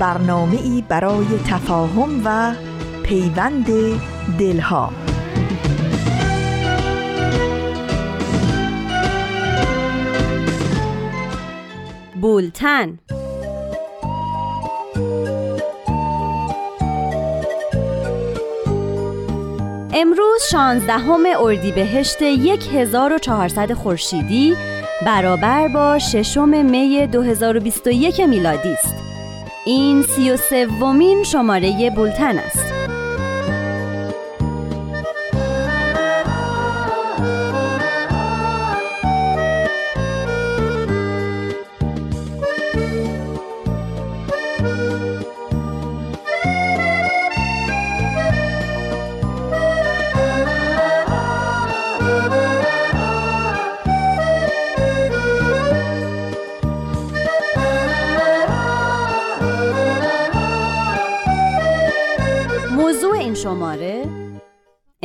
برنامه ای برای تفاهم و پیوند دلها بولتن امروز 16 اردیبهشت 1400 خورشیدی برابر با ششم می 2021 میلادی است. این سی و سومین شماره بولتن است.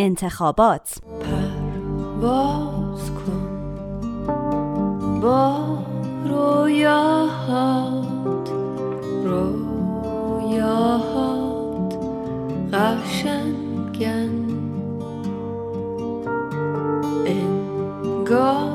انتخابات. پرواز کن با رویاهات رویاهات قشنگن. انگار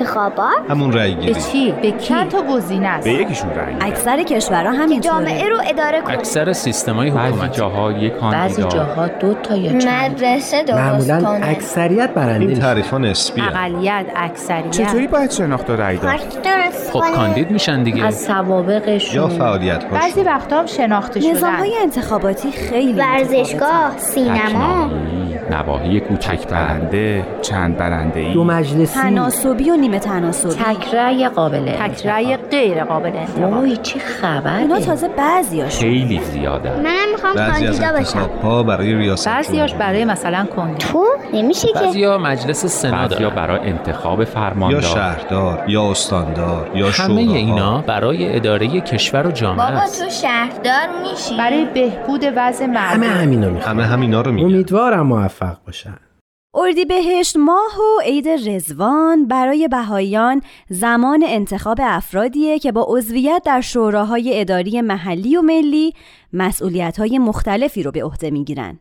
انتخابات؟ همون رأی گیری. به چی؟ به کی؟ چند تا گزینه است؟ به یکیشون رأی اکثر کشورها همینطوره. جامعه رو اداره کنه. اکثر سیستمای حکومتی. جاها یک بعضی جاها دو تا یا چند؟ مدرسه درست معمولا اکثریت برنده این تعریف نسبی اقلیت اکثریت. چطوری باید شناخت و رأی داد؟ خب کاندید میشن دیگه. از سوابقشون. یا فعالیت بعضی وقتا هم شناخته شدن. نظام های انتخاباتی خیلی ورزشگاه سینما. نواحی کوچک برنده چند برنده ای دو مجلسی. تناسبی و نیمه تناسبی تکرای قابل. تکرای غیر قابل وای چه خبره. اینا تازه بعضیاش خیلی زیاده. منم می‌خوام بعضی کاندیدا باشم انتخابها برای ریاست بعضیاش جمهوری. برای مثلا کنگره تو؟ نمیشه که. بعضیا مجلس سنا دارن. برای انتخاب یا فرماندار شهردار یا استاندار یا همه اینا برای اداره کشور و جامعه بابا است. تو شهردار میشی. برای بهبود وضع همه مردم همینا می‌خوان همه همینا رو میگن امیدوارم موفق باشن. اردیبهشت ماه و عید رزوان برای بهاییان زمان انتخاب افرادیه که با عضویت در شوراهای اداری محلی و ملی مسئولیت‌های مختلفی رو به عهده می‌گیرن.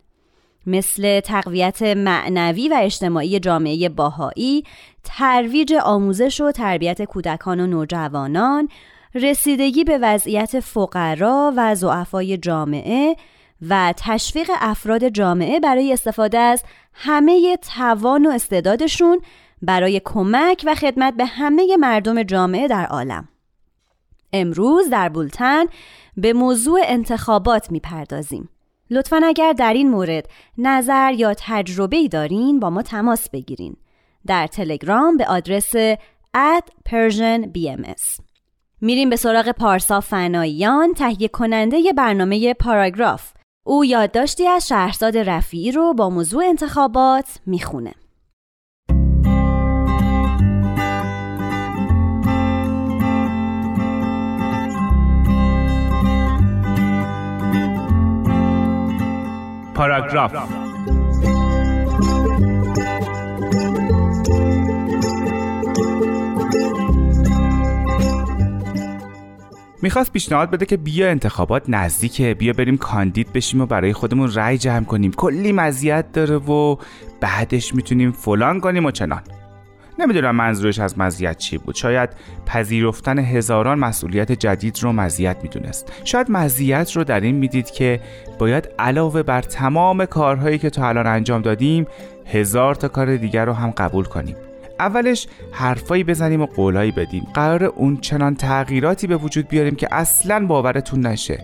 مثل تقویت معنوی و اجتماعی جامعه باهایی، ترویج آموزش و تربیت کودکان و نوجوانان، رسیدگی به وضعیت فقرا و ضعفای جامعه و تشویق افراد جامعه برای استفاده از همه توان و استعدادشون برای کمک و خدمت به همه مردم جامعه در عالم. امروز در بولتن به موضوع انتخابات می‌پردازیم. لطفا اگر در این مورد نظر یا تجربه ای دارین با ما تماس بگیرین. در تلگرام به آدرس at Persian BMS. میریم به سراغ پارسا فناییان تهیه کننده برنامه پاراگراف. او یادداشتی از شهرزاد رفیعی رو با موضوع انتخابات می‌خونه. پاراگراف می‌خواست پیشنهاد بده که بیا انتخابات نزدیکه. بیا بریم کاندید بشیم و برای خودمون رأی جمع کنیم. کلی مزیت داره و بعدش می‌تونیم فلان کنیم و چنان. نمی‌دونم منظورش از مزیت چی بود. شاید پذیرفتن هزاران مسئولیت جدید رو مزیت می‌دونست. شاید مزیت رو در این می‌دید که باید علاوه بر تمام کارهایی که تا الان انجام دادیم هزار تا کار دیگر رو هم قبول کنیم. اولش حرفایی بزنیم و قولایی بدیم. قرار اون چنان تغییراتی به وجود بیاریم که اصلا باورتون نشه.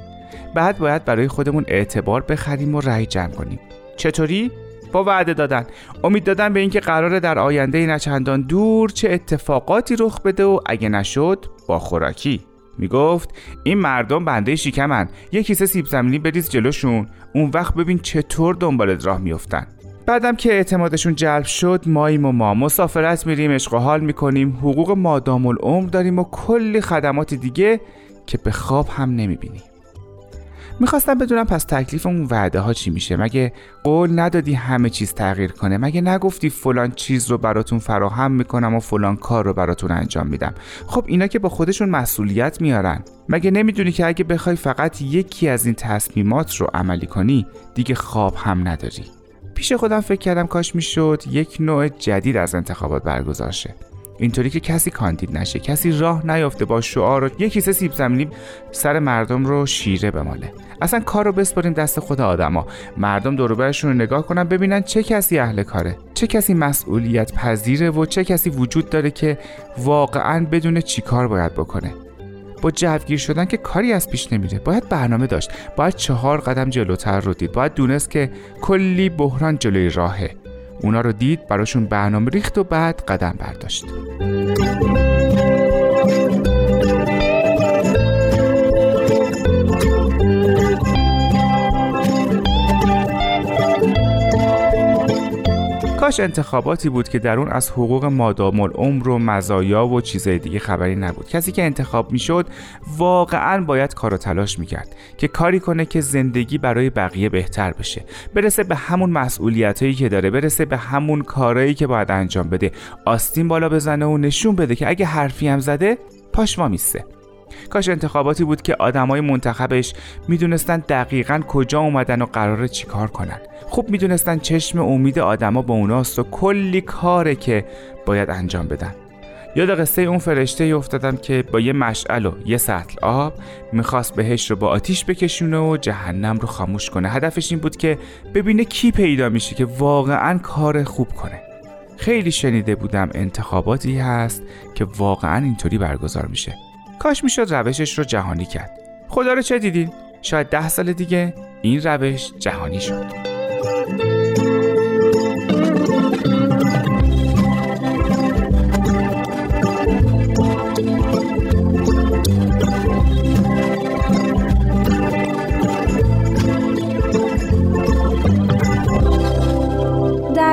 بعد باید برای خودمون اعتبار بخریم و رأی جمع کنیم. چطوری؟ با وعده دادن. امید دادن به اینکه قراره در آینده نچندان دور چه اتفاقاتی رخ بده و اگه نشد با خوراکی. می‌گفت این مردم بنده شیکمن یه کیسه سیب زمینی بریز جلوشون. اون وقت ببین چطور دنبالت راه میفتن بعدم که اعتمادشون جلب شد ماییم و ما مسافرت میریم عشق و حال می‌کنیم حقوق مادام العمر داریم و کلی خدمات دیگه که به خواب هم نمی‌بینیم. می‌خواستم بدونم پس تکلیف اون وعده ها چی میشه؟ مگه قول ندادی همه چیز تغییر کنه؟ مگه نگفتی فلان چیز رو براتون فراهم می‌کنم و فلان کار رو براتون انجام میدم؟ خب اینا که با خودشون مسئولیت میارن. مگه نمی‌دونی که اگه بخوای فقط یکی از این تصمیمات رو عملی کنی دیگه خواب هم نداری؟ پیش خودم فکر کردم کاش می‌شد یک نوع جدید از انتخابات برگزار شه. اینطوری که کسی کاندید نشه کسی راه نیافته با شعار و کیسه سیب زمینی سر مردم رو شیره بماله. اصلا کار رو بسپاریم دست خود آدما. مردم دوروبرشون رو نگاه کنن ببینن چه کسی اهل کاره چه کسی مسئولیت پذیره و چه کسی وجود داره که واقعا بدون چی کار باید بکنه. با جوگیر شدن که کاری از پیش نمیره. باید برنامه داشت. باید چهار قدم جلوتر رو دید. باید دونست که کلی بحران جلوی راهه. اونا رو دید براشون برنامه ریخت و بعد قدم برداشت. کاش انتخاباتی بود که در اون از حقوق مادام العمر و مزایا و چیزای دیگه خبری نبود. کسی که انتخاب می‌شد واقعا باید کار تلاش می‌کرد که کاری کنه که زندگی برای بقیه بهتر بشه. برسه به همون مسئولیتایی که داره برسه به همون کارایی که باید انجام بده. آستین بالا بزنه و نشون بده که اگه حرفی هم زده پاش میسته کاش انتخاباتی بود که آدمای منتخبش می‌دونستن دقیقا کجا اومدن و قراره چیکار کنن. خوب می‌دونستن چشم امید آدما به اوناست و کلی کاره که باید انجام بدن. یاد قصه اون فرشته افتادم که با یه مشعل و یه سطل آب می‌خواست بهش رو با آتیش بکشونه و جهنم رو خاموش کنه. هدفش این بود که ببینه کی پیدا میشه که واقعا کار خوب کنه. خیلی شنیده بودم انتخاباتی هست که واقعا اینطوری برگزار میشه. کاش می‌شد روشش رو جهانی کرد. خدا رو چه دیدین؟ شاید ده سال دیگه این روش جهانی شد.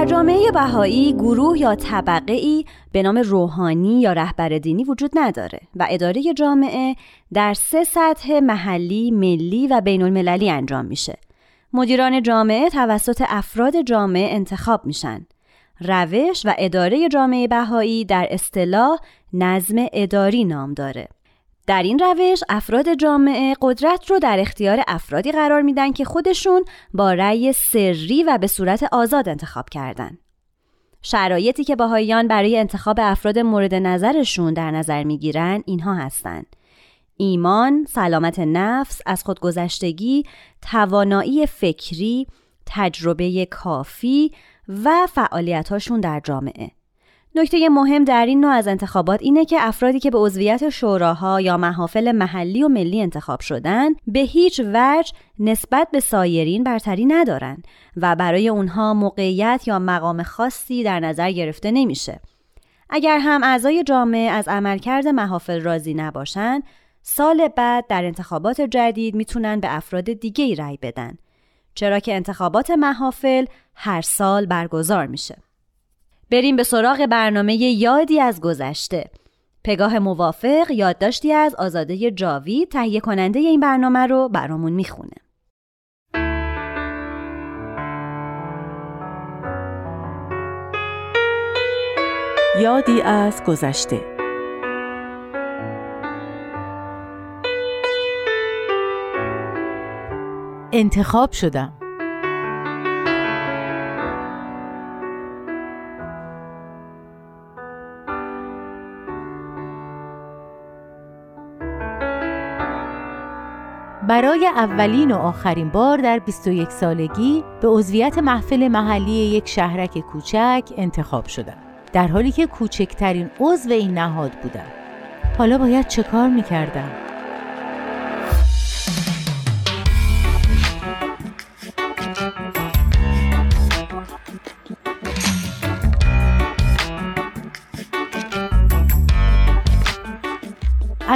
جامعه بهایی گروه یا طبقه ای به نام روحانی یا رهبر دینی وجود نداره و اداره جامعه در سه سطح محلی، ملی و بین المللی انجام میشه. مدیران جامعه توسط افراد جامعه انتخاب میشن. روش و اداره جامعه بهایی در اصطلاح نظم اداری نام داره. در این روش افراد جامعه قدرت رو در اختیار افرادی قرار میدن که خودشون با رأی سری و به صورت آزاد انتخاب کردن. شرایطی که باهاییان برای انتخاب افراد مورد نظرشون در نظر می‌گیرن اینها هستند. ایمان، سلامت نفس، از خودگذشتگی، توانایی فکری، تجربه کافی و فعالیتاشون در جامعه. نکته مهم در این نوع از انتخابات اینه که افرادی که به عضویت شوراها یا محافل محلی و ملی انتخاب شدن به هیچ وجه نسبت به سایرین برتری ندارن و برای اونها موقعیت یا مقام خاصی در نظر گرفته نمیشه. اگر هم اعضای جامعه از عملکرد محافل راضی نباشن، سال بعد در انتخابات جدید می‌تونن به افراد دیگه ای رأی بدن. چرا که انتخابات محافل هر سال برگزار میشه. بریم به سراغ برنامه یادی از گذشته. پگاه موافق یادداشتی از آزاده جاوی تهیه کننده این برنامه رو برامون می‌خونه. یادی از گذشته انتخاب شدم. برای اولین و آخرین بار در 21 سالگی به عضویت محفل محلی یک شهرک کوچک انتخاب شدم. در حالی که کوچکترین عضو این نهاد بودم. حالا باید چه کار می‌کردم؟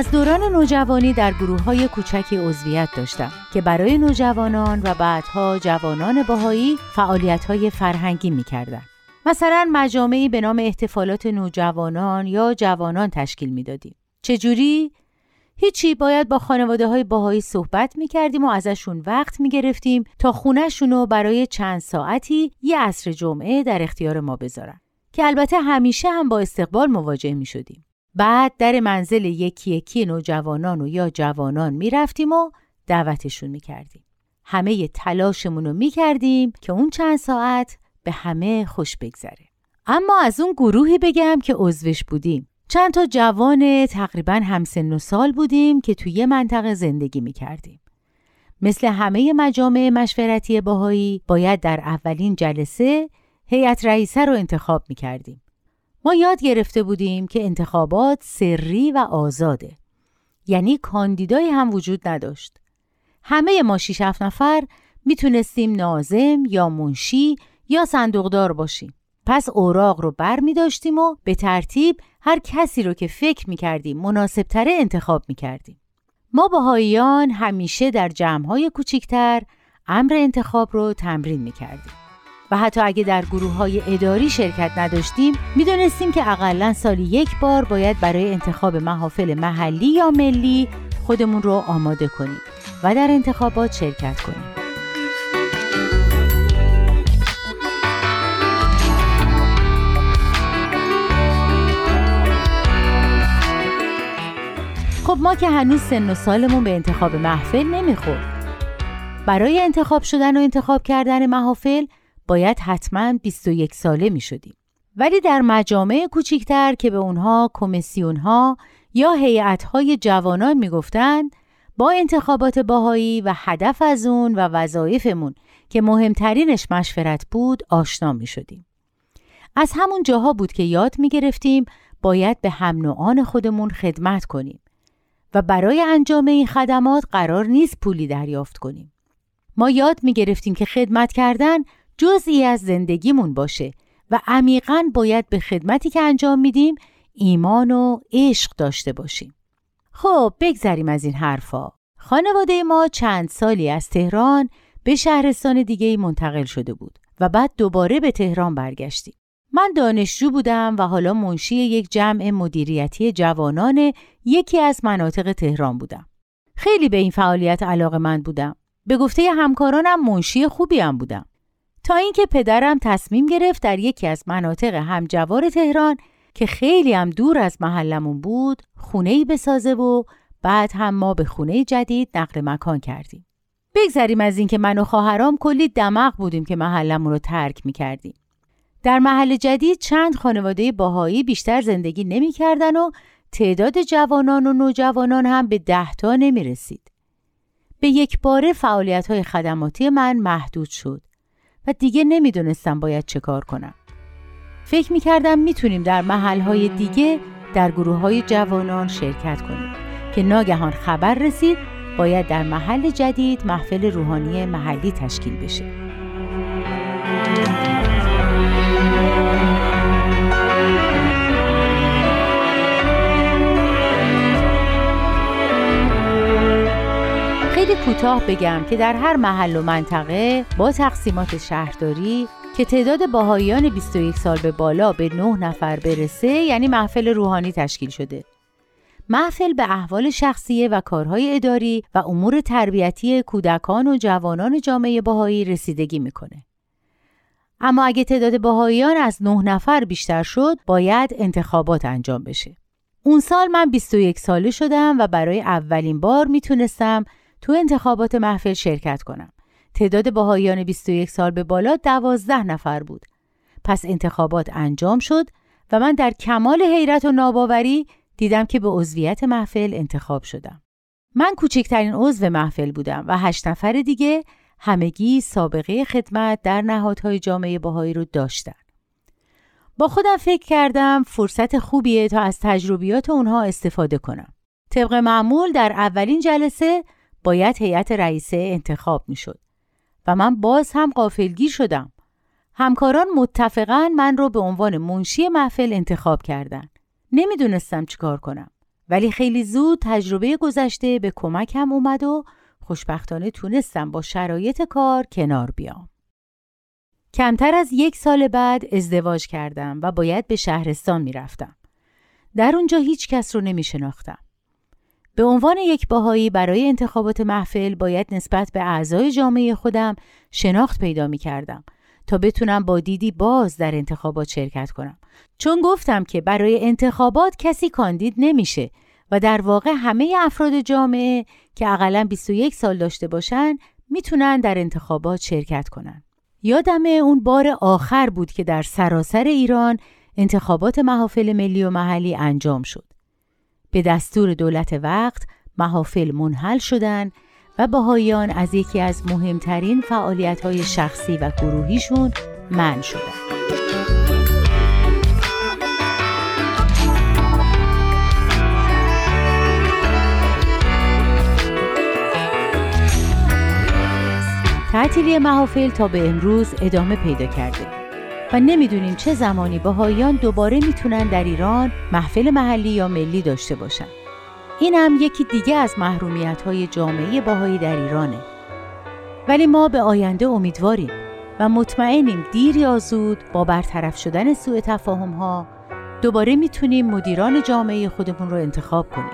از دوران نوجوانی در گروه های کوچکی عضویت داشتم که برای نوجوانان و بعدها جوانان باهایی فعالیت های فرهنگی می کردن. مثلا مجامعی به نام احتفالات نوجوانان یا جوانان تشکیل می دادیم. چجوری؟ هیچی باید با خانواده های باهایی صحبت می کردیم و ازشون وقت می گرفتیم تا خونهشون رو برای چند ساعتی یه عصر جمعه در اختیار ما بذارن. که البته همیشه هم با استقبال مواجه می شدیم. بعد در منزل یکی یکی نوجوانان و یا جوانان می رفتیم و دعوتشون می کردیم. همه تلاشمون رو می کردیم که اون چند ساعت به همه خوش بگذره. اما از اون گروهی بگم که عضوش بودیم. چند تا جوان تقریبا همسن و سال بودیم که توی یه منطقه زندگی می کردیم. مثل همه مجامع مشورتی باهایی باید در اولین جلسه هیئت رئیسه رو انتخاب می کردیم. ما یاد گرفته بودیم که انتخابات سری و آزاده. یعنی کاندیدایی هم وجود نداشت. همه ما شیش هفت نفر می‌تونستیم نازم یا منشی یا صندوقدار باشیم. پس اوراق رو بر می داشتیم و به ترتیب هر کسی رو که فکر می کردیم مناسب تره انتخاب می کردیم. ما باهاییان همیشه در جمعهای کوچیکتر امر انتخاب رو تمرین می کردیم. و حتی اگه در گروه های اداری شرکت نداشتیم می‌دونستیم که اقلا سالی یک بار باید برای انتخاب محافل محلی یا ملی خودمون رو آماده کنیم و در انتخابات شرکت کنیم. خب ما که هنوز سن و سالمون به انتخاب محفل نمی‌خورد. برای انتخاب شدن و انتخاب کردن محافل باید حتما 21 ساله می شدیم. ولی در مجامع کوچیکتر که به اونها کمیسیون ها یا هیئت های جوانان می گفتند با انتخابات باهایی و هدف از اون و وظایفمون که مهمترینش مشورت بود آشنا می شدیم. از همون جاها بود که یاد می گرفتیم باید به هم نوعان خودمون خدمت کنیم و برای انجام این خدمات قرار نیست پولی دریافت کنیم. ما یاد می گرفتیم که خدمت کردن جزئی از زندگیمون باشه و عمیقا باید به خدمتی که انجام میدیم ایمان و عشق داشته باشیم. خب بگذریم از این حرفا. خانواده ما چند سالی از تهران به شهرستان دیگه منتقل شده بود و بعد دوباره به تهران برگشتیم. من دانشجو بودم و حالا منشی یک جمع مدیریتی جوانان یکی از مناطق تهران بودم. خیلی به این فعالیت علاقه من بودم. به گفته همکارانم منشی خوبی هم بودم. تا اینکه پدرم تصمیم گرفت در یکی از مناطق همجوار تهران که خیلی هم دور از محلمون بود خونه ای بسازه و بعد هم ما به خونه جدید نقل مکان کردیم. بگذریم از اینکه من و خواهرام کلی دماغ بودیم که محلمون رو ترک می کردیم. در محل جدید چند خانواده باهایی بیشتر زندگی نمی کردن و تعداد جوانان و نوجوانان هم به ده تا نمی رسید. به یک باره فعالیت های خدماتی من محدود شد دیگه نمی‌دونستم باید چه کار کنم. فکر می کردم می‌تونیم در محل های دیگه در گروه های جوانان شرکت کنیم که ناگهان خبر رسید باید در محل جدید محفل روحانی محلی تشکیل بشه. خیلی کوتاه بگم که در هر محل و منطقه با تقسیمات شهرداری که تعداد باهایان 21 سال به بالا به 9 نفر برسه یعنی محفل روحانی تشکیل شده. محفل به احوال شخصیه و کارهای اداری و امور تربیتی کودکان و جوانان جامعه باهایی رسیدگی می‌کنه. اما اگه تعداد باهایان از 9 نفر بیشتر شد باید انتخابات انجام بشه. اون سال من 21 ساله شدم و برای اولین بار می‌تونستم تو انتخابات محفل شرکت کنم. تعداد باهایان 21 سال به بالا 12 نفر بود. پس انتخابات انجام شد و من در کمال حیرت و ناباوری دیدم که به عضویت محفل انتخاب شدم. من کوچکترین عضو محفل بودم و هشت نفر دیگه همگی سابقه خدمت در نهادهای جامعه باهایی رو داشتن. با خودم فکر کردم فرصت خوبیه تا از تجربیات اونها استفاده کنم. طبق معمول در اولین جلسه باید هیئت رئیسه انتخاب می شد و من باز هم قافلگیر شدم. همکاران متفقا من رو به عنوان منشی محفل انتخاب کردند. نمی‌دونستم چیکار کنم ولی خیلی زود تجربه گذشته به کمکم اومد و خوشبختانه تونستم با شرایط کار کنار بیام. کمتر از یک سال بعد ازدواج کردم و باید به شهرستان می‌رفتم. در اونجا هیچ کس رو نمی شناختم. به عنوان یک باهایی برای انتخابات محفل باید نسبت به اعضای جامعه خودم شناخت پیدا می کردم تا بتونم با دیدی باز در انتخابات شرکت کنم. چون گفتم که برای انتخابات کسی کاندید نمیشه و در واقع همه افراد جامعه که اقلا 21 سال داشته باشن می‌تونن در انتخابات شرکت کنن. یادم اون بار آخر بود که در سراسر ایران انتخابات محافل ملی و محلی انجام شد. به دستور دولت وقت محافل منحل شدن و باهایان از یکی از مهمترین فعالیت های شخصی و گروهیشون من شدن. تعطیلی محافل تا به امروز ادامه پیدا کرده و نمی‌دونیم چه زمانی باهایان دوباره می‌تونن در ایران محفل محلی یا ملی داشته باشن. این هم یکی دیگه از محرومیت های جامعه باهایی در ایرانه. ولی ما به آینده امیدواریم و مطمئنیم دیر یا زود با برطرف شدن سوء تفاهم ها دوباره می‌تونیم مدیران جامعه خودمون رو انتخاب کنیم.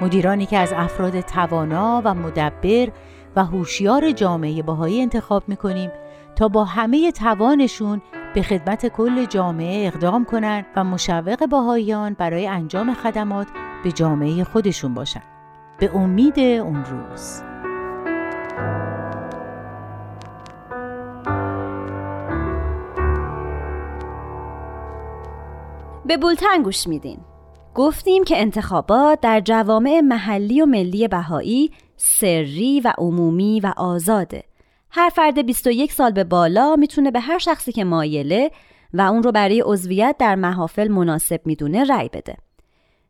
مدیرانی که از افراد توانا و مدبر و هوشیار جامعه باهایی انتخاب می‌کنیم تا با همه توانشون به خدمت کل جامعه اقدام کنند و مشوق باهاییان برای انجام خدمات به جامعه خودشون باشند. به امید اون روز. به بولتن گوش میدین. گفتیم که انتخابات در جوامع محلی و ملی بهایی سری و عمومی و آزاده. هر فرد 21 سال به بالا می‌تونه به هر شخصی که مایله و اون رو برای عضویت در محافل مناسب می‌دونه رأی بده.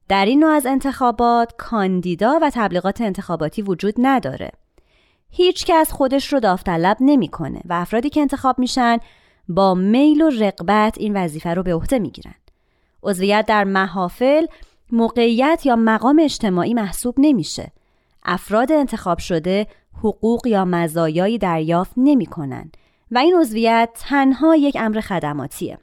در این نوع از انتخابات کاندیدا و تبلیغات انتخاباتی وجود نداره. هیچ کس خودش رو داوطلب نمی‌کنه و افرادی که انتخاب میشن با میل و رقبت این وظیفه رو به عهده می‌گیرن. عضویت در محافل موقعیت یا مقام اجتماعی محسوب نمیشه. افراد انتخاب شده حقوق یا مزایایی دریافت نمی کنن و این عضویت تنها یک امر خدماتیه.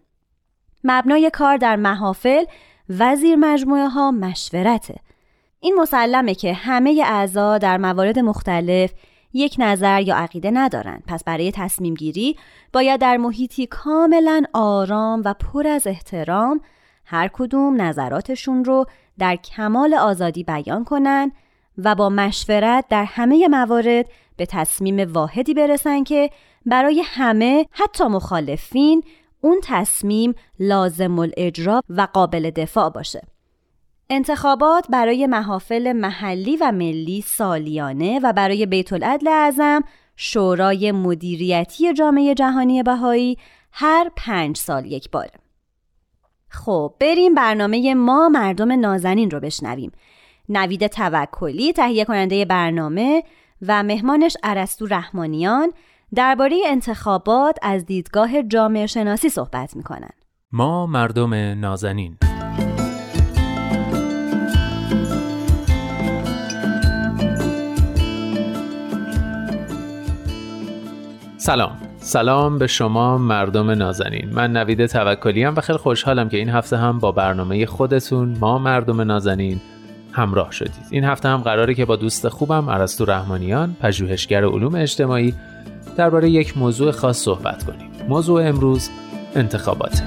مبنای کار در محافل و زیر مجموعه ها مشورته. این مسلمه که همه اعضا در موارد مختلف یک نظر یا عقیده ندارند پس برای تصمیم گیری باید در محیطی کاملا آرام و پر از احترام هر کدوم نظراتشون رو در کمال آزادی بیان کنن و با مشورت در همه موارد به تصمیم واحدی برسن که برای همه حتی مخالفین اون تصمیم لازم الاجرا و قابل دفاع باشه. انتخابات برای محافل محلی و ملی سالیانه و برای بیت العدل اعظم شورای مدیریتی جامعه جهانی بهایی هر پنج سال یک باره. خب بریم برنامه ما مردم نازنین رو بشنویم. نوید توکلی تهیه کننده برنامه و مهمانش عرستو رحمانیان درباره انتخابات از دیدگاه جامعه شناسی صحبت می‌کنن. ما مردم نازنین. سلام. سلام به شما مردم نازنین. من نوید توکلی و خیلی خوشحالم که این هفته هم با برنامه خودتون ما مردم نازنین همراه شدید. این هفته هم قراره که با دوست خوبم عرستو رحمانیان پژوهشگر علوم اجتماعی درباره یک موضوع خاص صحبت کنیم. موضوع امروز انتخاباته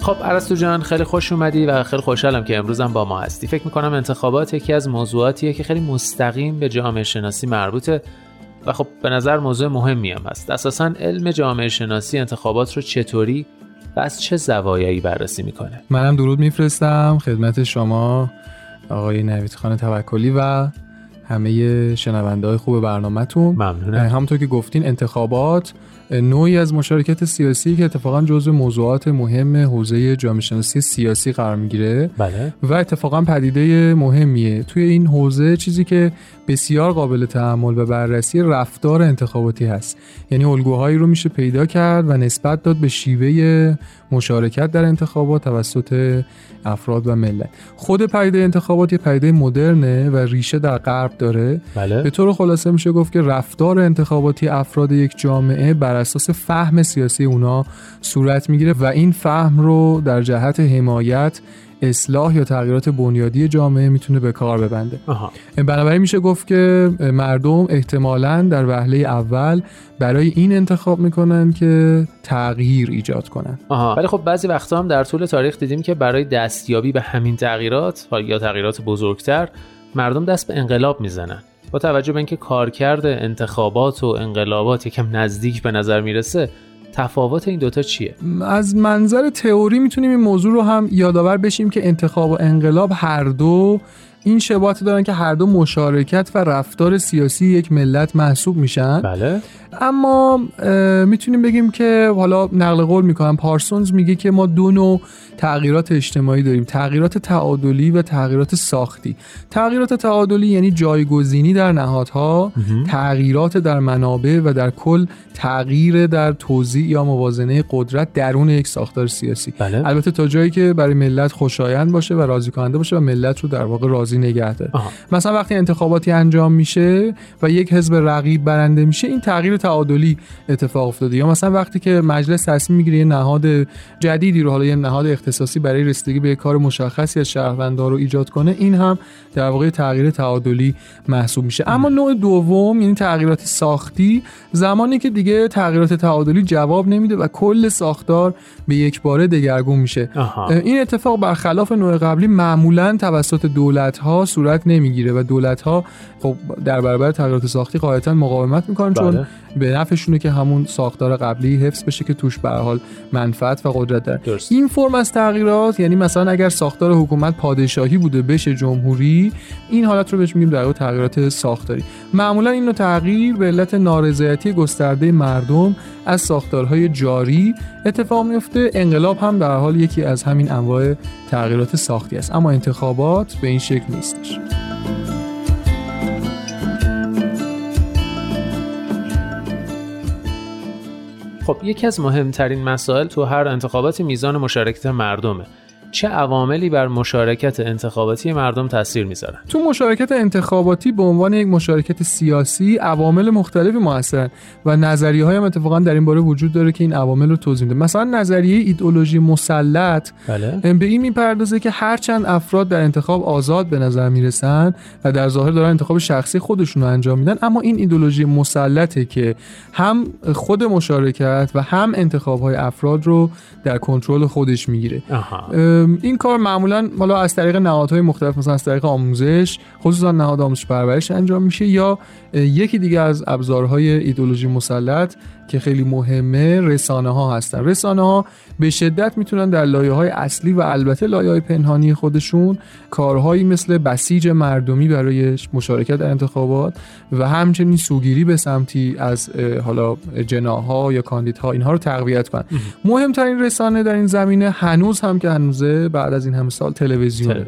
خب عرستو جان خیلی خوش اومدی و خیلی خوشحالم که امروزم با ما هستی. فکر می‌کنم انتخابات یکی از موضوعاتیه که خیلی مستقیم به جامعه شناسی مربوطه و خب به نظر موضوع مهمی هم هست. اساسا علم جامعه شناسی انتخابات رو چطوری و از چه زوایایی بررسی می‌کنه؟ منم درود میفرستم خدمت شما آقای نوید خان توکلی و همه شنونده های خوب برنامهتون. ممنونم. همونطور که گفتین انتخابات نوعی از مشارکت سیاسی که اتفاقا جزو موضوعات مهم حوزه جامعه شناسی سیاسی قرار می‌گیره. بله. و اتفاقا پدیده مهمیه. توی این حوزه چیزی که بسیار قابل تحمل و بررسی رفتار انتخاباتی هست. یعنی الگوهایی رو میشه پیدا کرد و نسبت داد به شیوه مشارکت در انتخابات توسط افراد و ملت. خود پدیده انتخابات یه پدیده مدرنه و ریشه در غرب داره. بله. به طور خلاصه میشه گفت که رفتار انتخاباتی افراد یک جامعه بر اساس فهم سیاسی اونا صورت می‌گیره و این فهم رو در جهت حمایت اصلاح یا تغییرات بنیادی جامعه می‌تونه به کار ببنده. آها. بنابراین میشه گفت که مردم احتمالا در وهله اول برای این انتخاب می‌کنن که تغییر ایجاد کنن. آها. ولی خب بعضی وقتا هم در طول تاریخ دیدیم که برای دستیابی به همین تغییرات یا تغییرات بزرگتر مردم دست به انقلاب می‌زنن. با توجه به اینکه کارکرد انتخابات و انقلابات یکم نزدیک به نظر می‌رسه تفاوت این دوتا چیه؟ از منظر تئوری می‌تونیم این موضوع رو هم یادآور بشیم که انتخاب و انقلاب هر دو این شباهت دارن که هر دو مشارکت و رفتار سیاسی یک ملت محسوب میشن. بله. اما می‌تونیم بگیم که حالا نقل قول می‌کنم. پارسونز میگه که ما دو نوع تغییرات اجتماعی داریم. تغییرات تعادلی و تغییرات ساختی. تغییرات تعادلی یعنی جایگزینی در نهادها تغییرات در منابع و در کل تغییر در توزیع یا موازنه قدرت درون یک ساختار سیاسی. بله. البته تا جایی که برای ملت خوشایند باشه و راضی کننده باشه و ملت رو در واقع راضی نگه داره. مثلا وقتی انتخاباتی انجام میشه و یک حزب رقیب برنده میشه این تغییر تعادلی اتفاق افتاده. یا مثلا وقتی که مجلس تصمیم می‌گیره یه نهاد جدیدی رو حالا یه نهاد اختصاصی برای رسیدگی به کار مشخصی از شهروندان رو ایجاد کنه این هم در واقع تغییر تعادلی محسوب میشه. اما نوع دوم یعنی تغییرات ساختی زمانی که دیگه تغییرات تعادلی جواب نمیده و کل ساختار به یک باره دگرگون میشه. آها. این اتفاق برخلاف نوع قبلی معمولا توسط دولت ها صورت نمی‌گیره و دولت ها خب در برابر تغییرات ساختی قاعدتا مقاومت می‌کنن چون بله. به نفعشونه که همون ساختار قبلی حفظ بشه که توش به حال منفعت و قدرت داره درست. این فرم از تغییرات یعنی مثلا اگر ساختار حکومت پادشاهی بوده بشه جمهوری این حالت رو بهش میگیم در تغییرات ساختاری معمولا این نوع تغییر به علت نارضایتی گسترده مردم از ساختارهای جاری اتفاق میفته. انقلاب هم در حال یکی از همین انواع تغییرات ساختی است. اما انتخابات به این شکل نیستش. خب یکی از مهمترین مسائل تو هر انتخابات میزان مشارکت مردمه. چه عواملی بر مشارکت انتخاباتی مردم تاثیر می‌ذارن؟ تو مشارکت انتخاباتی به عنوان یک مشارکت سیاسی عوامل مختلفی موثرن و نظریه هم اتفاقا در این باره وجود داره که این عوامل رو توضیح میده. مثلا نظریه ایدئولوژی مسلط بله. به این می‌پردازه که هرچند افراد در انتخاب آزاد به نظر می‌رسن و در ظاهر دارن انتخاب شخصی خودشون رو انجام میدن اما این ایدئولوژی مسلطه که هم خود مشارکت و هم انتخاب های افراد رو در کنترل خودش می‌گیره. این کار معمولا حالا از طریق نهادهای مختلف مثلا از طریق آموزش خصوصا نهاد آموزش پرورش انجام میشه یا یکی دیگه از ابزارهای ایدولوژی مسلط که خیلی مهمه رسانه ها هستن. رسانه ها به شدت می‌تونن در لایه های اصلی و البته لایه های پنهانی خودشون کارهایی مثل بسیج مردمی برای مشارکت در انتخابات و همچنین سوگیری به سمتی از حالا جناها یا کاندیدها اینها رو تقویت کنن. مهمترین رسانه در این زمینه هنوز هم که هنوزه بعد از این همه سال تلویزیون.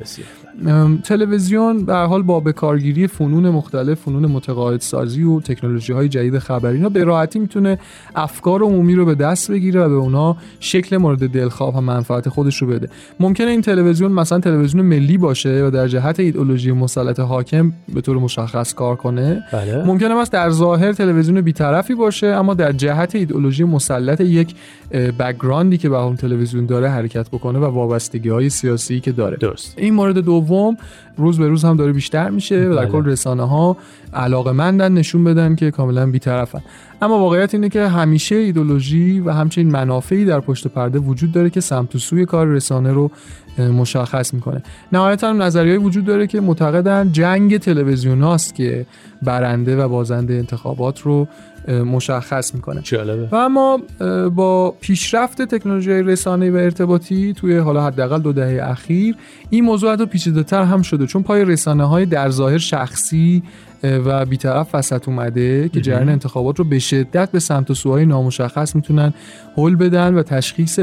تلویزیون به حال با بکارگیری فنون مختلف فنون متقاعد سازی و تکنولوژی های جدید خبری اینا به راحتی می‌تونه افکار عمومی رو به دست بگیره و به اونا شکل مورد دلخواه و منفعت خودش رو بده. ممکنه این تلویزیون مثلا تلویزیون ملی باشه و در جهت ایدئولوژی مسلط حاکم به طور مشخص کار کنه. بله. ممکنه مثلا در ظاهر تلویزیون بیطرفی باشه اما در جهت ایدئولوژی مسلط یک بکگراندی که به اون تلویزیون داره حرکت بکنه و وابستگی های سیاسی که داره. درست. این مورد دوم روز به روز هم داره بیشتر میشه و در کل رسانه ها علاقه مندن نشون بدن که کاملا بیطرفن. اما واقعیت اینه که همیشه ایدولوژی و همچنین منافعی در پشت پرده وجود داره که سمت و سوی کار رسانه رو مشخص می‌کنه. نهایتا نظریه وجود داره که معتقدن جنگ تلویزیون هاست که برنده و بازنده انتخابات رو مشخص می‌کنه. جالبه. و اما با پیشرفت تکنولوژی رسانه و ارتباطی توی حالا حداقل دو دهه اخیر این موضوع حتی پیچیده‌تر هم شده چون پای رسانه های در ظاهر شخصی و بیطرف وسط اومده که جریان انتخابات رو به شدت به سمت و سوهای نامشخص می‌تونن حل بدن و تشخیص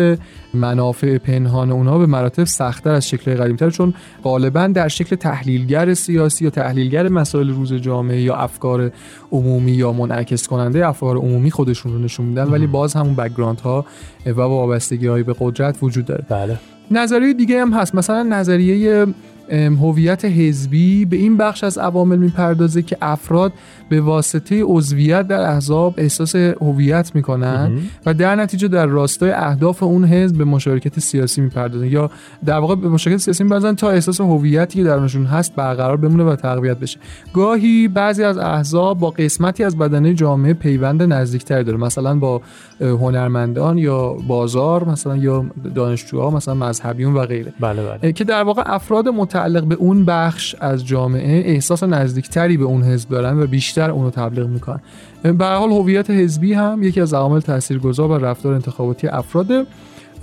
منافع پنهان اونها به مراتب سختتر از شکل قدیمتر چون غالبا در شکل تحلیلگر سیاسی یا تحلیلگر مسائل روز جامعه یا افکار عمومی یا منعکس کننده افکار عمومی خودشون رو نشون میدن ولی باز همون background ها و وابستگی های به قدرت وجود داره. بله. نظریه دیگه هم هست. مثلا نظریه هویت حزبی به این بخش از عوامل می‌پردازه که افراد به واسطه عضویت در احزاب احساس هویت می‌کنن و در نتیجه در راستای اهداف اون حزب به مشارکت سیاسی می‌پردازن یا در واقع به مشارکت سیاسی می‌پردازن تا احساس هویتی که درونشون هست برقرار بمونه و تقویت بشه. گاهی بعضی از احزاب با قسمتی از بدنه جامعه پیوند نزدیکتر داره. مثلا با هنرمندان یا بازار مثلا یا دانشجوها مثلا مذهبیون و غیره. بله بله. که در واقع افراد متعلق به اون بخش از جامعه احساس نزدیکتری به اون حزب دارن و بیشتر اونو تبلیغ می‌کنن. به حال هویت حزبی هم یکی از عوامل تاثیرگذار بر رفتار انتخاباتی افراد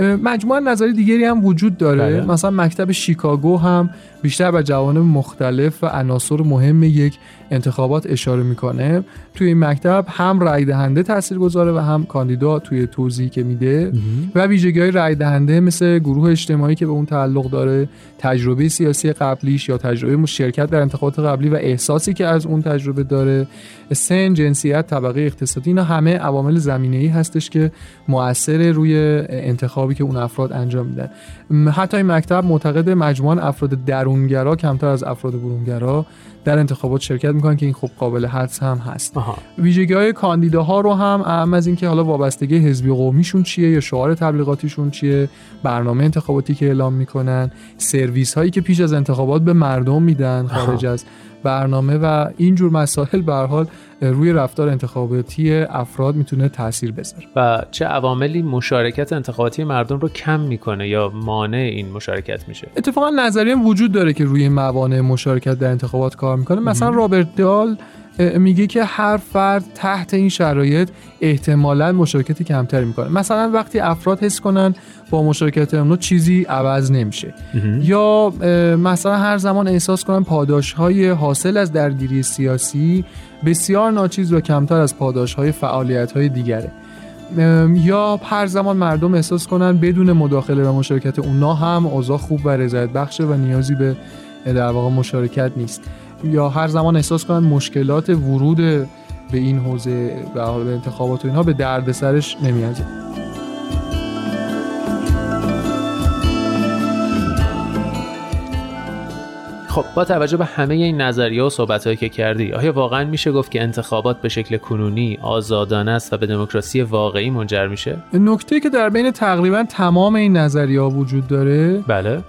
مجموعه نظری دیگری هم وجود داره. بله. مثلا مکتب شیکاگو هم بیشتر به جوانب مختلف و عناصر مهم یک انتخابات اشاره می‌کنه. توی این مکتب هم رای دهنده تاثیر گذاره و هم کاندیدا توی توضیحی که میده. و ویژگی های رای دهنده مثل گروه اجتماعی که به اون تعلق داره تجربه سیاسی قبلیش یا تجربه شرکت در انتخابات قبلی و احساسی که از اون تجربه داره. سن جنسیت طبقه اقتصادی اینا همه عوامل زمینه ای هستش که مؤثر روی انتخابی که اون افراد انجام میدن. حتی این مکتب معتقد مجموعه افراد درونگرا کمتر از افراد برونگرا در انتخابات شرکت می‌کنن که این خب قابل حدس هم هست. ویژگی های کاندیداها رو هم اهم از اینکه حالا وابستگی حزبی قومیشون چیه یا شعار تبلیغاتیشون چیه برنامه انتخاباتی که اعلام می‌کنن سرویس هایی که پیش از انتخابات به مردم میدن خارج از برنامه و اینجور مسائل به حال روی رفتار انتخاباتی افراد می‌تونه تاثیر بذاره. و چه عواملی مشارکت انتخاباتی مردم رو کم می‌کنه یا مانع این مشارکت میشه؟ اتفاقا نظریه وجود داره که روی موانع مشارکت در انتخابات کار می‌کنه. مثلا رابرت دال میگه که هر فرد تحت این شرایط احتمالا مشارکت کمتری می‌کنه. مثلا وقتی افراد حس کنن با مشارکت اونا چیزی عوض نمیشه. یا مثلا هر زمان احساس کنن پاداش های حاصل از درگیری سیاسی بسیار ناچیز و کمتر از پاداش های فعالیت های دیگره یا هر زمان مردم احساس کنن بدون مداخله و مشارکت اونا هم اوضاع خوب و رضایت بخشه و نیازی به در واقع مشارکت نیست. یا هر زمان احساس کنن مشکلات ورود به این حوزه به انتخابات و اینها به دردسرش نمیازه خب با توجه به همه این نظریه و صحبتهایی که کردی آیا واقعا میشه گفت که انتخابات به شکل کنونی آزادانه است و به دموکراسی واقعی منجر میشه؟ نکته که در بین تقریبا تمام این نظریه ها وجود داره بله.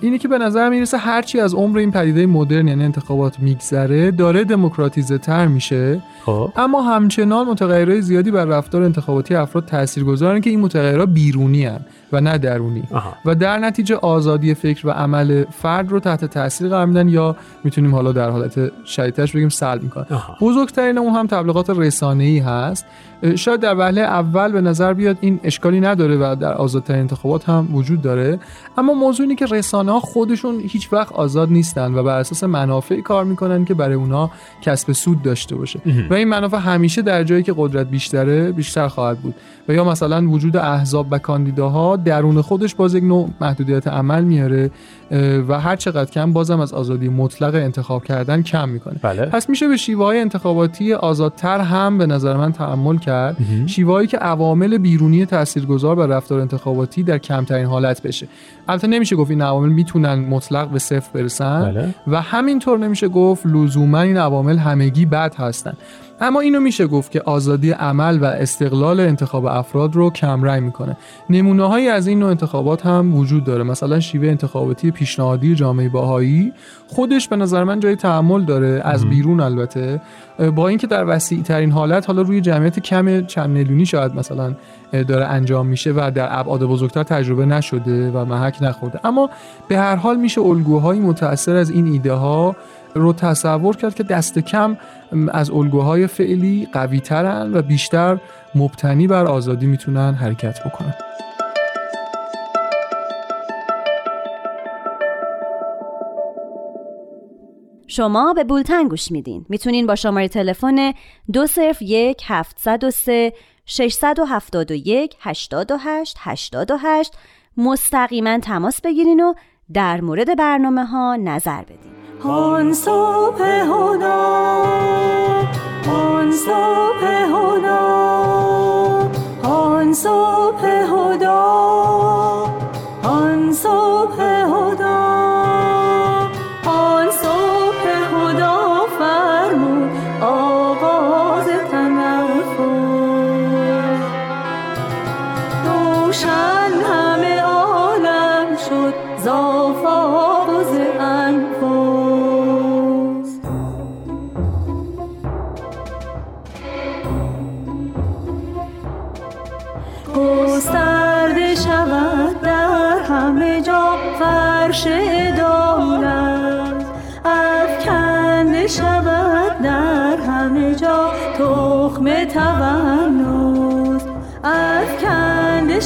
اینه که به نظر می‌رسه هرچی از عمر این پدیده مدرن یعنی انتخابات میگذره داره دموکراتیزه تر میشه. خب. اما همچنان متغیرهای زیادی بر رفتار انتخاباتی افراد تاثیرگذارن که این متغیرها بیرونی هن و نه درونی. و در نتیجه آزادی فکر و عمل فرد رو تحت تاثیر قرار میدن یا می‌تونیم حالا در حالت شدیدترش بگیم سلب می‌کنن. بزرگترین اون هم تبلیغات رسانه‌ای هست. شاید در وهله اول به نظر بیاد این اشکالی نداره و در آزادترین انتخابات هم وجود داره. اما موضوع اینه که رسانه ها خودشون هیچ وقت آزاد نیستن و بر اساس منافعی کار می‌کنن که برای اونا کسب سود داشته باشه. و این منافع همیشه در جایی که قدرت بیشتره بیشتر خواهد بود. و یا مثلا وجود احزاب و کاندیداها درون خودش باز یک نوع محدودیت عمل میاره و هر چقدر کم بازم از آزادی مطلق انتخاب کردن کم می‌کنه. بله. پس میشه به شیوه های انتخاباتی آزادتر هم به نظر من تعمل کرد شیوهایی که عوامل بیرونی تاثیرگذار بر رفتار انتخاباتی در کمترین حالت بشه. البته نمیشه گفت این عوامل می‌تونن مطلق به صفر برسن بله. و همینطور نمیشه گفت لزوما این عوامل همگی بد هستن. اما اینو میشه گفت که آزادی عمل و استقلال انتخاب افراد رو کمرنگ می‌کنه. نمونه هایی از این نوع انتخابات هم وجود داره. مثلا شیوه انتخاباتی پیشنهادی جامعه باهایی خودش به نظر من جای تحمل داره از بیرون البته. با اینکه در وسیع ترین حالت حالا روی جمعیت کم چند میلیونی شاید مثلا داره انجام میشه و در ابعاد بزرگتر تجربه نشده و محک نخورده. اما به هر حال میشه الگوهایی متاثر از این ایده ها رو تصور کرد که دست کم از الگوهای فعلی قوی ترن و بیشتر مبتنی بر آزادی می‌تونن حرکت بکنن. شما به بولتن گوش میدین. می‌تونین با شماره تلفن دو صرف یک هفت و سه 671 88 88 مستقیما تماس بگیرین و در مورد برنامه ها نظر بدین. آن صبح هدا آن صبح هدا آن صبح هدا.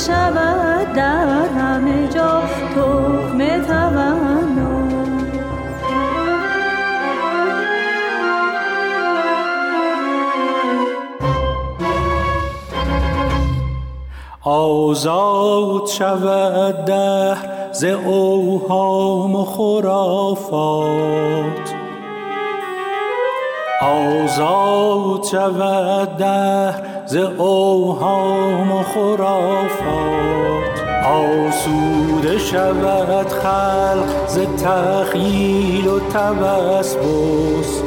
شود در همه جا تخم تونس آزاد شود دهر ز اوهام و خرافات. آزاد شود دهر ز اوهام و خرافات آسوده شود خلق ز تخیل و تبسبس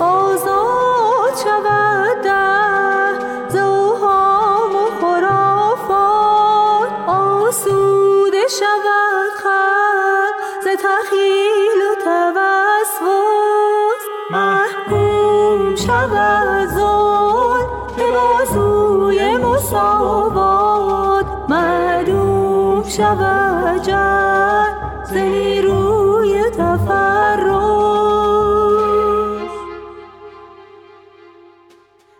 آزاد شود دهر ز اوهام و خرافات. آسوده شود خلق ز تخیل شود جر ز نیروی تفرس.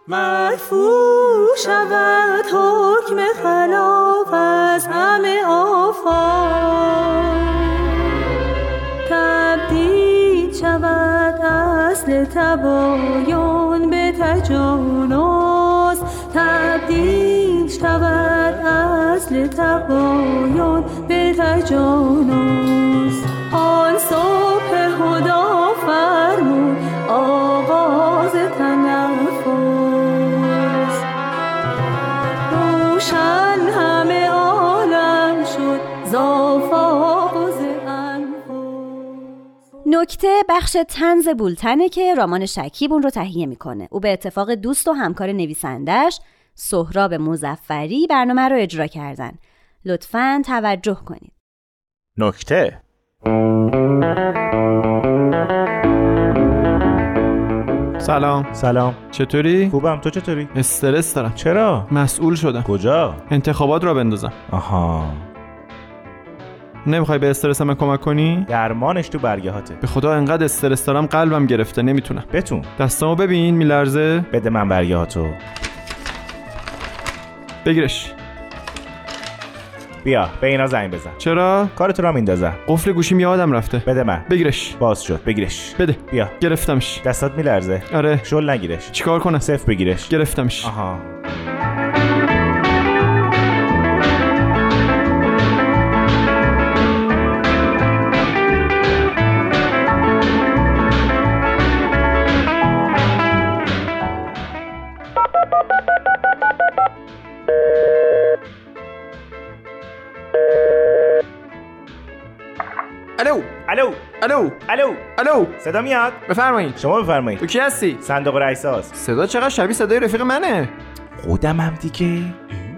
مرفوع شود حکم خلاف از همه آفات تبدیل شود اصل تباین به تجانس اصل تباین به تجانس آن صبح هدا فرمود آغاز تنفس روشن همه عالم شد زافاق نکته بخش تنز بولتنه که رامان شکیب اون رو تهیه می‌کنه. او به اتفاق دوست و همکار نویسندش سهراب مزفری برنامه رو اجرا کردن. لطفا توجه کنید. نکته. سلام. سلام. چطوری؟ خوبم. تو چطوری؟ استرس دارم. چرا؟ مسئول شدم. کجا؟ انتخابات را بندازم. آها. نمی‌خوای به استرس من کمک کنی؟ درمانش تو برگهاته. به خدا انقدر استرس دارم قلبم گرفته. نمی‌تونم. بتون. دستامو ببین میلرزه. بده من برگهاتو. بگیرش. بیا به اینا زنگ بزن. چرا؟ کارتو را میندازم. قفل گوشیم یادم رفته. بده من. بگیرش. باز شد. بگیرش. بده. بیا. گرفتمش. دستات میلرزه. آره. شل نگیرش. چیکار کنم صفر بگیرش. گرفتمش. آها. الو الو الو الو الو صدا میاد؟ بفرمایید. شما بفرمایید. تو کی هستی؟ صندوق رئیساست صدا چقدر شبیه صدای رفیق منه. خودم هم دیگه.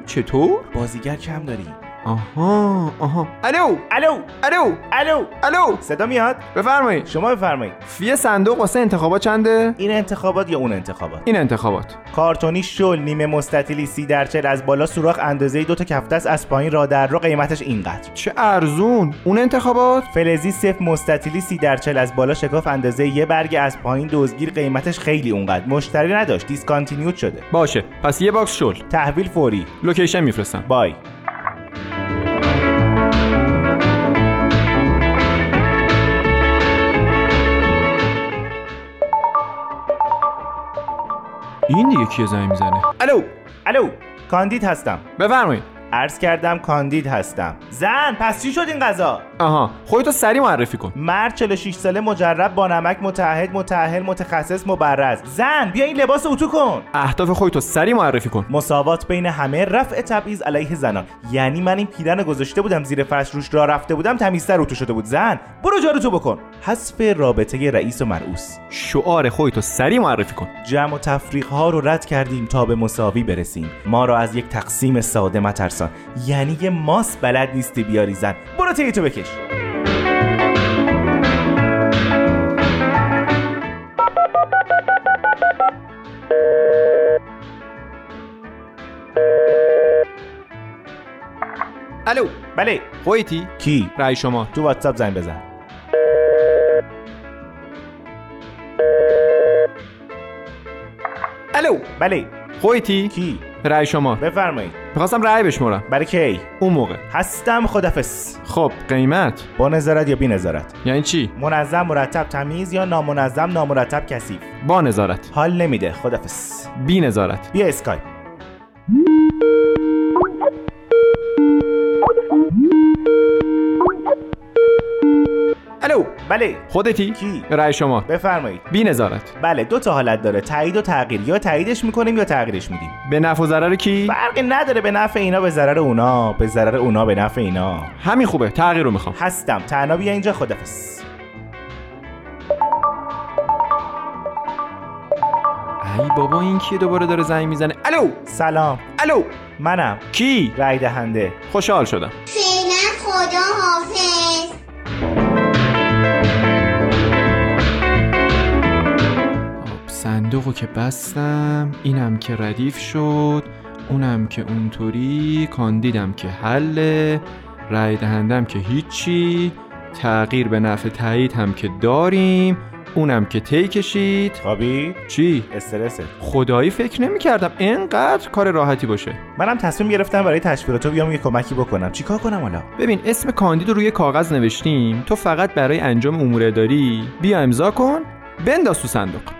چطور؟ بازیگر کم داری. آها آها. الو! الو! الو! الو! الو! صدا میاد؟ بفرمایید. شما بفرمایید. فی صندوق واسه انتخابات چنده؟ این انتخابات یا اون انتخابات؟ این انتخابات. کارتونی شل نیمه مستطیلی سی در چل از بالا سوراخ اندازه دو تا کف دسته از پایین راه در رو قیمتش اینقدر. چه ارزون. اون انتخابات؟ فلزی سفت مستطیلی سی در چل از بالا شکاف اندازه یه برگ از پایین دزدگیر قیمتش خیلی اونقدر. مشتری نداشت discontinued شده. باشه. پس یه box شل. تحویل فوری. location میفرستم. بای. این دیگه کیه زنگ می‌زنه؟ الو الو کاندید هستم. بفرمایید. عرض کردم کاندید هستم. زن پس چی شد این غذا؟ آها خودتو سری معرفی کن. مرد 46 ساله مجرب با نمک متحد متأهل متخصص مبرز. زن بیا این لباس اتو کن. اهداف خودتو سری معرفی کن. مساوات بین همه رفع تبعیض علیه زنان. یعنی من این پیرن گذاشته بودم زیر فرش روش را رفته بودم تمیزتر اتو شده بود. زن برو جارو تو بکن. حذف رابطه رئیس و مرعوس شعار خودتو سری معرفی کن. جمع و تفریق ها رو رد کردیم تا به مساوی برسیم. ما را از یک تقسیم ساده یعنی یه ماس بلد نیستی بیاری زن. برو تیتو بکش. الو. بله. خودتی کی؟ رأی شما. تو واتساپ زنگ بزن. الو. بله. خودتی کی؟ رأی شما. بفرمایید. می‌خواستم رأی بشمرم برای کی؟ اون موقع. هستم خدافس خب قیمت؟ با نظارت یا بی نظارت یعنی چی؟ منظم مرتب تمیز یا نامنظم نامرتب کثیف؟ با نظارت حال نمیده خدافس بی نظارت بیا اسکایپ. بله. خودتی؟ کی؟ رأی شما. بفرمایید. بی نظارت. بله دو تا حالت داره. تایید و تغییر. یا تاییدش می‌کنیم یا تغییرش میدیم. به نفع و ضرر کی؟ فرقی نداره. به نفع اینا به ضرر اونا. به ضرر اونا به نفع اینا. همین خوبه. تغییر رو می‌خوام. هستم. تنها بیا اینجا خدافس ای بابا این کیه دوباره داره زنگ می‌زنه؟ الو! سلام. الو! منم. کی؟ رای دهنده خوشحال شدم. صندوقو که بستم اینم که ردیف شد اونم که اونطوری کاندیدم که حله رای دهندم که هیچی تغییر به نفع تایید هم که داریم اونم که تی کشید. خوابی؟ چی؟ استرسه خدایی فکر نمی کردم اینقدر کار راحتی باشه. منم تصمیم گرفتم برای تشویق تو بیام یه کمکی بکنم. چیکار کنم حالا؟ ببین اسم کاندید رو روی کاغذ نوشتیم تو فقط برای انجام امور اداری بیا امضا کن بنداز تو صندوق.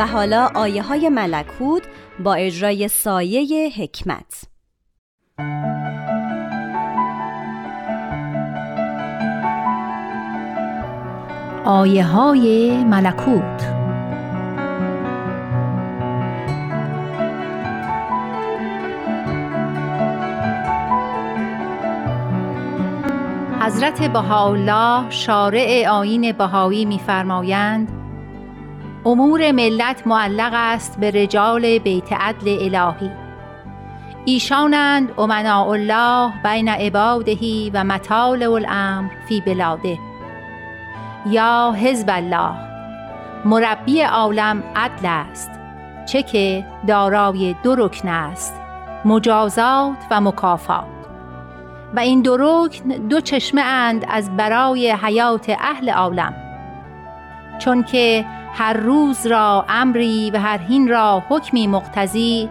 و حالا آیه های ملکوت با اجرای سایه حکمت. آیه های ملکوت. حضرت بهاءالله شارع آین بهایی می‌فرمایند امور ملت معلق است به رجال بیت عدل الهی. ایشانند امناء الله بین عبادهی و مطالع الامر فی بلاده. یا حزب الله مربی عالم عدل است چه که دارای دو رکن است مجازات و مکافات. و این دو رکن دو چشمه اند از برای حیات اهل عالم. چون که هر روز را امری و هر هین را حکمی مقتضی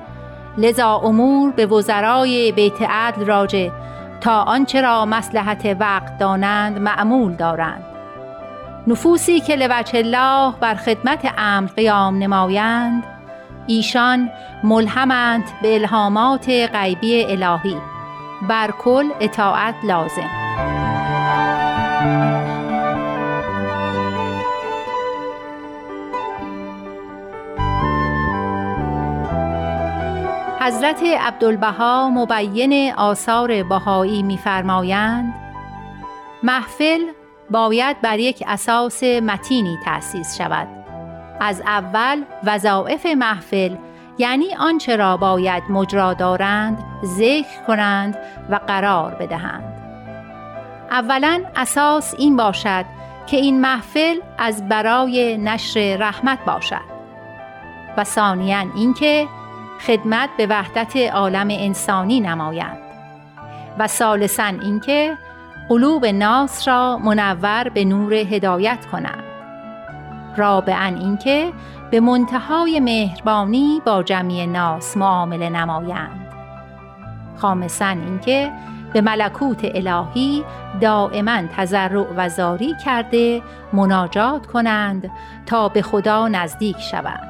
لذا امور به وزرای بیت عدل راجع تا آنچه را مسلحت وقت دانند معمول دارند. نفوسی که لوجه الله بر خدمت امر قیام نمایند ایشان ملهمند به الهامات غیبی الهی. بر کل اطاعت لازم. حضرت عبدالبها مبین آثار بهایی می‌فرمایند محفل باید بر یک اساس متینی تأسیس شود. از اول وظایف محفل یعنی آنچه را باید مجرا دارند ذکر کنند و قرار بدهند. اولا اساس این باشد که این محفل از برای نشر رحمت باشد. و ثانیا اینکه خدمت به وحدت عالم انسانی نمایند. و ثالثا اینکه قلوب ناس را منور به نور هدایت کنند. رابعا اینکه به منتهای مهربانی با جمعی ناس معامله نمایند. خامسا اینکه به ملکوت الهی دائما تضرع و زاری کرده مناجات کنند تا به خدا نزدیک شوند.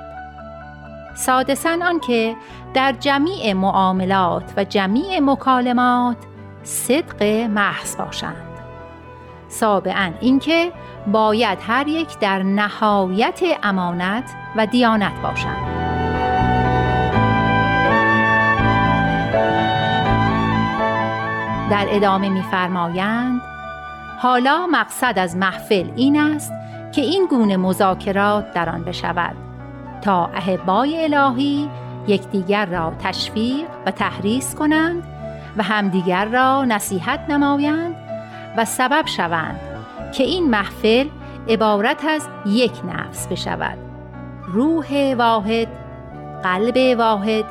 سادسا آنکه در جمیع معاملات و جمیع مکالمات صدق محض باشند. سابعا اینکه باید هر یک در نهایت امانت و دیانت باشند. در ادامه می‌فرمایند حالا مقصد از محفل این است که این گونه مذاکرات در آن بشود. تا احبای الهی یکدیگر را تشویق و تحریس کنند و همدیگر را نصیحت نمایند و سبب شوند که این محفل عبارت از یک نفس بشود. روح واحد قلب واحد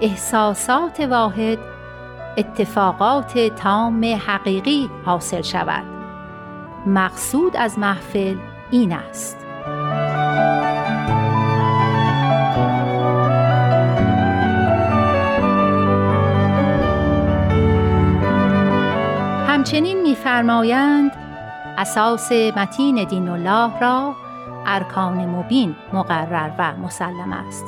احساسات واحد اتفاقات تام حقیقی حاصل شود. مقصود از محفل این است. همچنین میفرمایند اساس متین دین الله را ارکان مبین مقرر و مسلم است.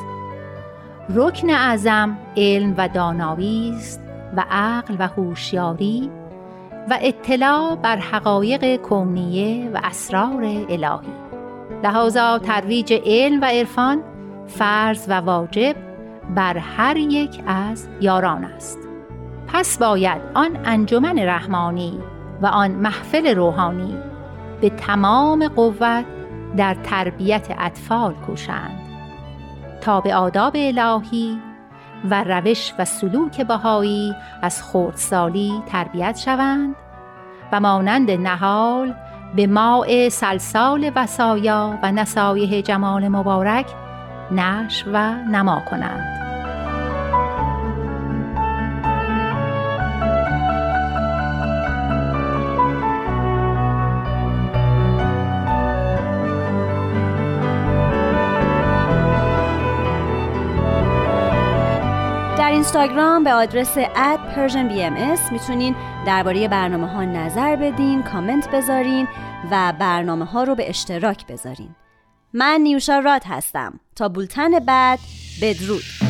رکن اعظم علم و دانایی است و عقل و هوشیاری و اطلاع بر حقایق کونیه و اسرار الهی. لحاظا ترویج علم و عرفان فرض و واجب بر هر یک از یاران است. پس باید آن انجمن رحمانی و آن محفل روحانی به تمام قوت در تربیت اطفال کوشند تا به آداب الهی و روش و سلوک بهایی از خردسالی تربیت شوند و مانند نهال به ماء سلسال وسایا و نصایح جمال مبارک نش و نما کنند. اینستاگرام به آدرس @persianbms می‌تونین درباره برنامه ها نظر بدین، کامنت بذارین و برنامه ها رو به اشتراک بذارین. من نیوشا راد هستم. تا بولتن بعد بدرود.